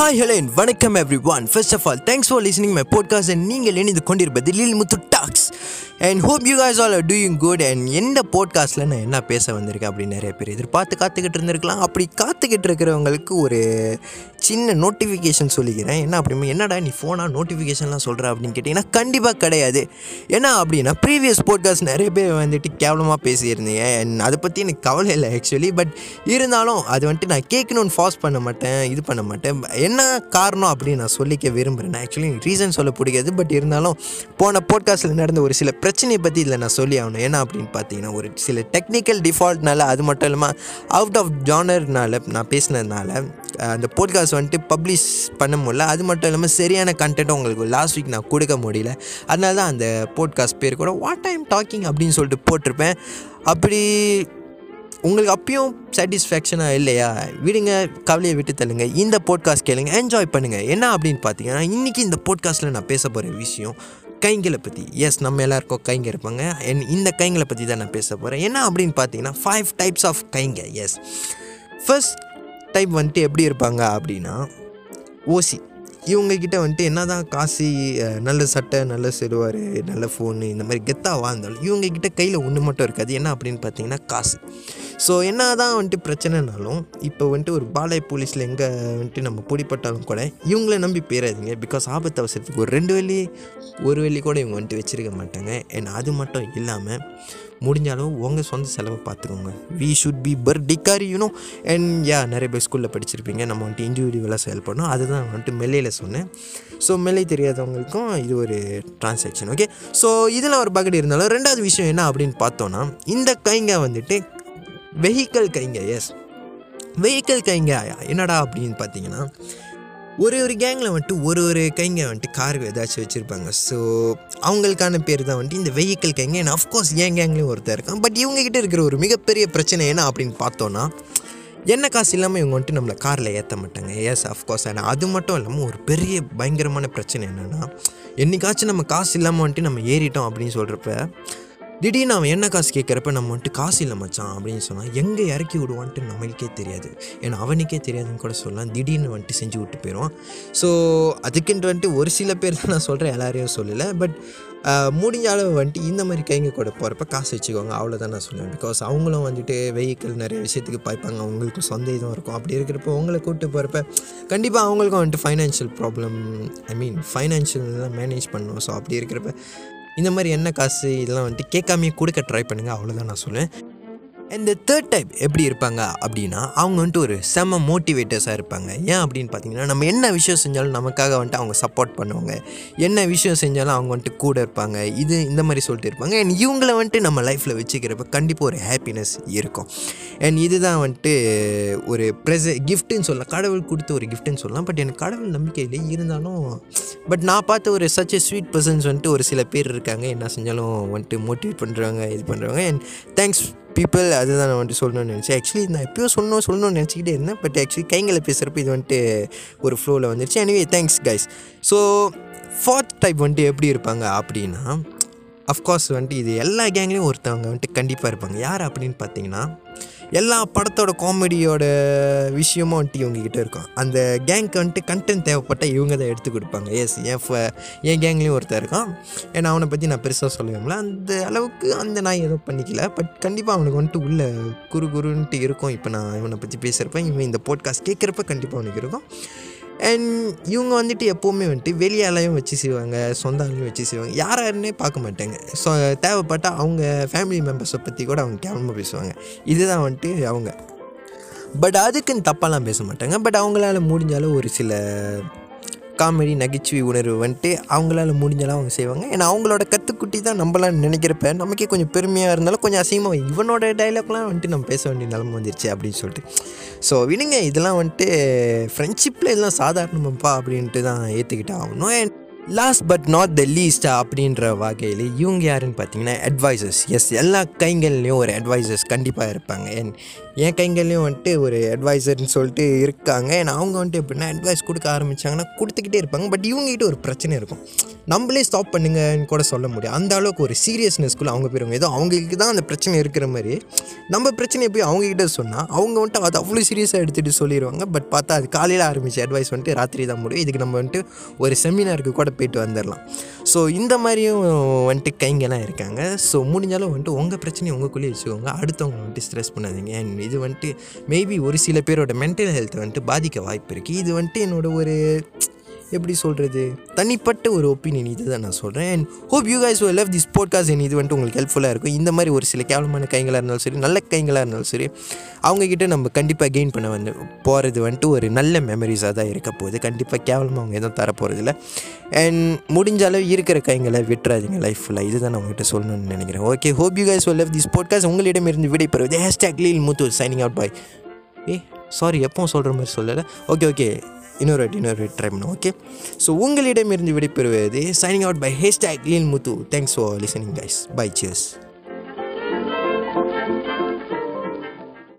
Hi ஹலோன் வணக்கம் everyone first of all thanks for listening my podcast நீங்கள் இணைந்து கொண்டிருப்பது Lil Muthu talks and hope you guys all doing good and எந்த போட்காஸ்ட்டில் நான் என்ன பேச வந்திருக்கேன் அப்படின்னு நிறைய பேர் எதிர்பார்த்து காத்துக்கிட்டு இருந்திருக்கலாம். அப்படி காத்துக்கிட்டு இருக்கிறவங்களுக்கு ஒரு சின்ன நோட்டிஃபிகேஷன் சொல்லிக்கிறேன். என்ன அப்படிமே என்னடா நீ ஃபோனாக நோட்டிஃபிகேஷன்லாம் சொல்கிற அப்படின்னு கேட்டிங்கன்னா கண்டிப்பாக கிடையாது. ஏன்னா அப்படின்னா ப்ரீவியஸ் போட்காஸ்ட் நிறைய பேர் வந்துட்டு கேவலமாக பேசியிருந்தீங்க. அண்ட் அதை பற்றி எனக்கு கவலை இல்லை ஆக்சுவலி பட் இருந்தாலும் அது வந்துட்டு நான் கேட்கணும்னு ஃபாஸ் பண்ண மாட்டேன் இது பண்ண மாட்டேன். என்ன காரணம் அப்படின்னு நான் சொல்லிக்க விரும்புகிறேன் ஆக்சுவலி ரீசன் சொல்ல பிடிக்காது பட் இருந்தாலும் போன போட்காஸ்ட்டில் நடந்த ஒரு சில பிரச்சனையை பற்றி இதில் நான் சொல்லி ஆகணும். ஏன்னா அப்படின்னு பார்த்தீங்கன்னா ஒரு சில டெக்னிக்கல் டிஃபால்ட்னால அது மட்டும் இல்லாமல் அவுட் ஆஃப் ஜானர்னால நான் பேசினதுனால அந்த போட்காஸ்ட் வந்துட்டு பப்ளிஷ் பண்ண முடியல. அது மட்டும் இல்லாமல் சரியான கண்டென்ட் உங்களுக்கு லாஸ்ட் வீக் நான் கொடுக்க முடியல. அதனால தான் அந்த போட்காஸ்ட் பேர் கூட வாட் ஐம் டாக்கிங் அப்படின்னு சொல்லிட்டு போட்டிருப்பேன். அப்படி உங்களுக்கு அப்பயும் சாட்டிஸ்ஃபேக்ஷனாக இல்லையா? விடுங்க கவலையை விட்டு தள்ளுங்க. இந்த போட்காஸ்ட் கேளுங்க என்ஜாய் பண்ணுங்கள் என்ன அப்படின்னு பார்த்தீங்கன்னா இன்றைக்கி இந்த போட்காஸ்ட்டில் நான் பேச போகிற விஷயம் கைங்களை பற்றி எஸ் நம்ம எல்லாருக்கும் கைங்க இருப்பாங்க. என் இந்த கைங்களை பற்றி தான் நான் பேச போகிறேன் என்ன அப்படின்னு பார்த்தீங்கன்னா ஃபைவ் டைப்ஸ் ஆஃப் கைங்க. எஸ் ஃபர்ஸ்ட் டைப் வந்துட்டு எப்படி இருப்பாங்க அப்படின்னா ஓசி. இவங்கக்கிட்ட வந்துட்டு என்ன தான் காசு நல்ல சட்டை நல்ல செல்வார் நல்ல ஃபோனு இந்த மாதிரி கெத்தாக வாழ்ந்தாலும் இவங்கக்கிட்ட கையில் ஒன்று மட்டும் இருக்காது. என்ன அப்படின்னு பார்த்தீங்கன்னா காசு. ஸோ என்ன தான் வந்துட்டு பிரச்சனைனாலும் இப்போ வந்துட்டு ஒரு பாலாய் போலீஸில் எங்கே வந்துட்டு நம்ம பிடிப்பட்டாலும் கூட இவங்கள நம்பி போயிடாதீங்க பிகாஸ் ஆபத்து அவசரத்துக்கு ஒரு ரெண்டு வழி ஒரு வழி கூட இவங்க வந்துட்டு வச்சுருக்க மாட்டாங்க. அண்ட் அது மட்டும் இல்லாமல் முடிஞ்சாலும் உங்கள் சொந்த செலவை பார்த்துக்கோங்க வி ஷுட் பி பர் டிகாரி யூனோ அண்ட் யா நிறைய பேர் ஸ்கூலில் படிச்சிருப்பீங்க. நம்ம வந்துட்டு இண்டிவிஜுவலாக செயல்படணும் அதுதான் வந்துட்டு மெல்லையில் சொன்னேன். ஸோ மெல்லை தெரியாதவங்களுக்கும் இது ஒரு டிரான்சாக்ஷன் ஓகே ஸோ இதில் ஒரு பக்கெட் இருந்தாலும் ரெண்டாவது விஷயம் என்ன அப்படின்னு பார்த்தோன்னா இந்த கைங்க வந்துட்டு வெஹிக்கல் கைங்க எஸ் வெஹிக்கல் கைங்க என்னடா அப்படின்னு பார்த்தீங்கன்னா ஒரு ஒரு கேங்கில் வந்துட்டு ஒரு ஒரு கைங்க வந்துட்டு கார் ஏதாச்சும் வச்சுருப்பாங்க. ஸோ அவங்களுக்கான பேர் தான் வந்துட்டு இந்த vehicle kings. And of course என் கேங்லேயும் ஒருத்தர் இருக்கான். பட் இவங்ககிட்ட இருக்கிற ஒரு மிகப்பெரிய பிரச்சனை என்ன அப்படின்னு பார்த்தோன்னா என்ன காசு இல்லாமல் இவங்க வந்துட்டு நம்மளை காரில் ஏற்ற மாட்டாங்க. எஸ் அஃப்கோர்ஸ் ஆனால் அது மட்டும் இல்லாமல் ஒரு பெரிய பயங்கரமான பிரச்சனை என்னென்னா என்னைக்காச்சும் நம்ம காசு இல்லாமல் வந்துட்டு நம்ம ஏறிட்டோம் அப்படின்னு சொல்கிறப்ப திடீர்னு அவன் என்ன காசு கேட்குறப்ப நம்ம வந்துட்டு காசு இல்லை மச்சான் அப்படின்னு சொன்னால் எங்கே இறக்கி விடுவான்ட்டு நம்மளுக்கே தெரியாது. ஏன்னா அவனுக்கே தெரியாதுன்னு கூட சொல்லலாம். திடீர்னு வந்துட்டு செஞ்சு விட்டு போயிடுவான். ஸோ அதுக்குன்ட்டு வந்துட்டு ஒரு சில பேர் தான் நான் சொல்கிறேன் எல்லாரையும் சொல்லலை. பட் முடிஞ்ச அளவு வந்துட்டு இந்த மாதிரி கைங்க கூட போகிறப்ப காசு வச்சுக்கோங்க அவ்வளோதான் நான் சொல்லுவேன். பிகாஸ் அவங்களும் வந்துட்டு வெஹிக்கிள் நிறைய விஷயத்துக்கு பார்ப்பாங்க அவங்களுக்கும் சொந்த இதுவும் இருக்கும். அப்படி இருக்கிறப்ப உங்களை கூப்பிட்டு போகிறப்ப கண்டிப்பாக அவங்களுக்கும் வந்துட்டு ஃபைனான்ஷியல் ப்ராப்ளம் ஐ மீன் ஃபைனான்ஷியல்லாம் மேனேஜ் பண்ணணும். ஸோ அப்படி இருக்கிறப்ப இந்த மாதிரி என்ன காசு இதெல்லாம் வந்துட்டு கேட்காமையே கொடுக்க ட்ரை பண்ணுங்கள் அவ்வளோதான் நான் சொல்லுவேன் இந்த தேர்ட் டைப் எப்படி இருப்பாங்க அப்படின்னா அவங்க வந்துட்டு ஒரு செம மோட்டிவேட்டர்ஸாக இருப்பாங்க. ஏன் அப்படின்னு பார்த்தீங்கன்னா நம்ம என்ன விஷயம் செஞ்சாலும் நமக்காக வந்துட்டு அவங்க சப்போர்ட் பண்ணுவாங்க. என்ன விஷயம் செஞ்சாலும் அவங்க வந்துட்டு கூட இருப்பாங்க. இது இந்த மாதிரி சொல்லிட்டு இருப்பாங்க. அண்ட் இவங்கள வந்துட்டு நம்ம லைஃப்பில் வச்சுக்கிறப்ப கண்டிப்பாக ஒரு ஹாப்பினஸ் இருக்கும். அண்ட் இதுதான் வந்துட்டு ஒரு ப்ரெச கிஃப்ட்டுன்னு சொல்லலாம். கடவுள் கொடுத்த ஒரு கிஃப்ட்டுன்னு சொல்லலாம். பட் எனக்கு கடவுள் நம்பிக்கையில் இருந்தாலும் பட் நான் பார்த்த ஒரு சச் எ ஸ்வீட் பர்சன்ஸ் வந்துட்டு ஒரு சில பேர் இருக்காங்க. என்ன செஞ்சாலும் வந்துட்டு மோட்டிவேட் பண்ணுறாங்க இது பண்ணுறவங்க அண்ட் தேங்க்ஸ் பீப்புள் அதுதான் நான் வந்துட்டு சொல்லணும்னு நினச்சேன். ஆக்சுவலி நான் எப்பயோ சொல்லணும் சொல்லணும்னு நினச்சிக்கிட்டே இருந்தேன். பட் ஆக்சுவலி கைங்களை பேசுகிறப்ப இது வந்துட்டு ஒரு ஃப்ளோவில் வந்துருச்சு. எனவே thanks guys so fourth type வந்துட்டு எப்படி இருப்பாங்க அப்படின்னா அஃப்கோர்ஸ் வந்துட்டு இது எல்லா கேங்லேயும் ஒருத்தவங்க வந்துட்டு கண்டிப்பாக இருப்பாங்க. யார் அப்படின்னு பார்த்தீங்கன்னா எல்லா படத்தோட காமெடியோட விஷயமும் வந்துட்டு இவங்ககிட்ட இருக்கும். அந்த கேங்க்கு வந்துட்டு கண்டென்ட் தேவைப்பட்டால் இவங்க தான் எடுத்து கொடுப்பாங்க. எஸ் என் என் கேங்லேயும் ஒருத்தர் இருக்கான். ஏன்னா அவனை பற்றி நான் பெருசாக சொல்லுவேன்ல அந்த அளவுக்கு அந்த நான் எதுவும் பண்ணிக்கல. பட் கண்டிப்பாக அவனுக்கு வந்துட்டு உள்ள குரு குருன்ட்டு இருக்கும். இப்போ நான் இவனை பற்றி பேசுகிறப்ப இவன் இந்த போட்காஸ்ட் கேட்குறப்ப கண்டிப்பாக அவனுக்கு இருக்கும். அண்ட் இவங்க வந்துட்டு எப்போவுமே வந்துட்டு வெளியாலையும் வச்சு செய்வாங்க சொந்த ஆளையும் வச்சு செய்வாங்க. யாராருன்னே பார்க்க மாட்டாங்க. ஸோ தேவைப்பட்டால் அவங்க ஃபேமிலி மெம்பர்ஸை பற்றி கூட அவங்க கேவலமாக பேசுவாங்க. இதுதான் வந்துட்டு அவங்க. பட் அதுக்குன்னு தப்பாலாம் பேச மாட்டாங்க. பட் அவங்களால முடிஞ்சாலும் ஒரு சில காமெடி நகைச்சுவை உணர்வு வந்துட்டு அவங்களால முடிஞ்சாலும் அவங்க செய்வாங்க. ஏன்னா அவங்களோட கற்றுக்குட்டி தான் நம்மளாம் நினைக்கிறப்ப நமக்கே கொஞ்சம் பெருமையாக இருந்தாலும் கொஞ்சம் அசிங்கமாக இவனோட டைலாக்லாம் வந்துட்டு நம்ம பேச வேண்டிய நிலம வந்துருச்சு அப்படின்னு சொல்லிட்டு. ஸோ விடுங்க இதெல்லாம் வந்துட்டு ஃப்ரெண்ட்ஷிப்பில் இதெல்லாம் சாதாரணமாப்பா அப்படின்ட்டு தான் ஏற்றுக்கிட்டே ஆகணும். Last but not the least அப்படின்ற வகையில் இவங்க யாருன்னு பார்த்தீங்கன்னா அட்வைசர்ஸ் எஸ் எல்லா கைங்கள்லேயும் ஒரு அட்வைசர்ஸ் கண்டிப்பாக இருப்பாங்க. என் என் கைங்கள்லேயும் வந்துட்டு ஒரு அட்வைசர்னு சொல்லிட்டு இருக்காங்க. ஏன்னா அவங்க வந்துட்டு எப்படின்னா அட்வைஸ் கொடுக்க ஆரம்பித்தாங்கன்னா கொடுத்துக்கிட்டே இருப்பாங்க. பட் இவங்ககிட்ட ஒரு பிரச்சனை இருக்கும். நம்மளே ஸ்டாப் பண்ணுங்கன்னு கூட சொல்ல முடியும் அந்த அளவுக்கு ஒரு சீரியஸ்னஸ்க்குள்ளே அவங்க போயிருவாங்க. ஏதோ அவங்களுக்கு தான் அந்த பிரச்சனை இருக்கிற மாதிரி. நம்ம பிரச்சனையை போய் அவங்கக்கிட்ட சொன்னால் அவங்க வந்துட்டு அது அவ்வளோ சீரியஸாக எடுத்துகிட்டு சொல்லிடுவாங்க பட் பார்த்தா அது காலையில் ஆரம்பித்த அட்வைஸ் வந்துட்டு ராத்திரி தான் முடியும். இதுக்கு நம்ம வந்துட்டு ஒரு செமினாருக்கு கூட போயிட்டு வந்துடலாம் ஸோ இந்த மாதிரியும் வந்துட்டு கைங்கெல்லாம் இருக்காங்க. ஸோ முடிஞ்சாலும் வந்துட்டு உங்கள் பிரச்சனையை உங்களுக்குள்ளேயே வச்சுக்கோங்க. அடுத்தவங்க வந்துட்டு ஸ்ட்ரெஸ் பண்ணாதீங்க. அண்ட் இது வந்துட்டு மேபி ஒரு சில பேரோட மென்டல் ஹெல்த்தை வந்துட்டு பாதிக்க வாய்ப்பு இருக்குது இது வந்துட்டு என்னோட ஒரு எப்படி சொல்கிறது தனிப்பட்ட ஒரு ஒப்பீனியன் இது தான் நான் சொல்கிறேன் and hope you guys love this podcast என் இது வந்துட்டு உங்களுக்கு ஹெல்ப்ஃபுல்லாக இருக்கும். இந்த மாதிரி ஒரு சில கேவலமான கைங்களாக இருந்தாலும் சரி நல்ல கைங்களாக இருந்தாலும் சரி அவங்கக்கிட்ட நம்ம கண்டிப்பாக கெயின் பண்ண வந்து போகிறது வந்துட்டு ஒரு நல்ல மெமரிஸாக தான் இருக்க போகுது. கண்டிப்பாக கேவலமாக அவங்க எதுவும் தர போகிறதில்ல அண்ட் முடிஞ்ச அளவு இருக்கிற கைங்களை விட்டுறாதீங்க லைஃப் ஃபுல்லாக இதுதான் நான் உங்கள்கிட்ட சொல்லணும்னு நினைக்கிறேன். Okay hope you guys love this podcast உங்களிடமிருந்து விடைபெறுவது hashtag லீல் Muthu signing out bye ஏ சாரி எப்போ சொல்கிற மாதிரி சொல்லலை. ஓகே ஓகே இன்னொரு வாட்டி இன்னொரு வாட்டி ட்ரை பண்ணுவோம் ஓகே ஸோ உங்களிடமிருந்து விடைபெறுவது signing out bye hashtag lean Muthu thanks for listening guys bye cheers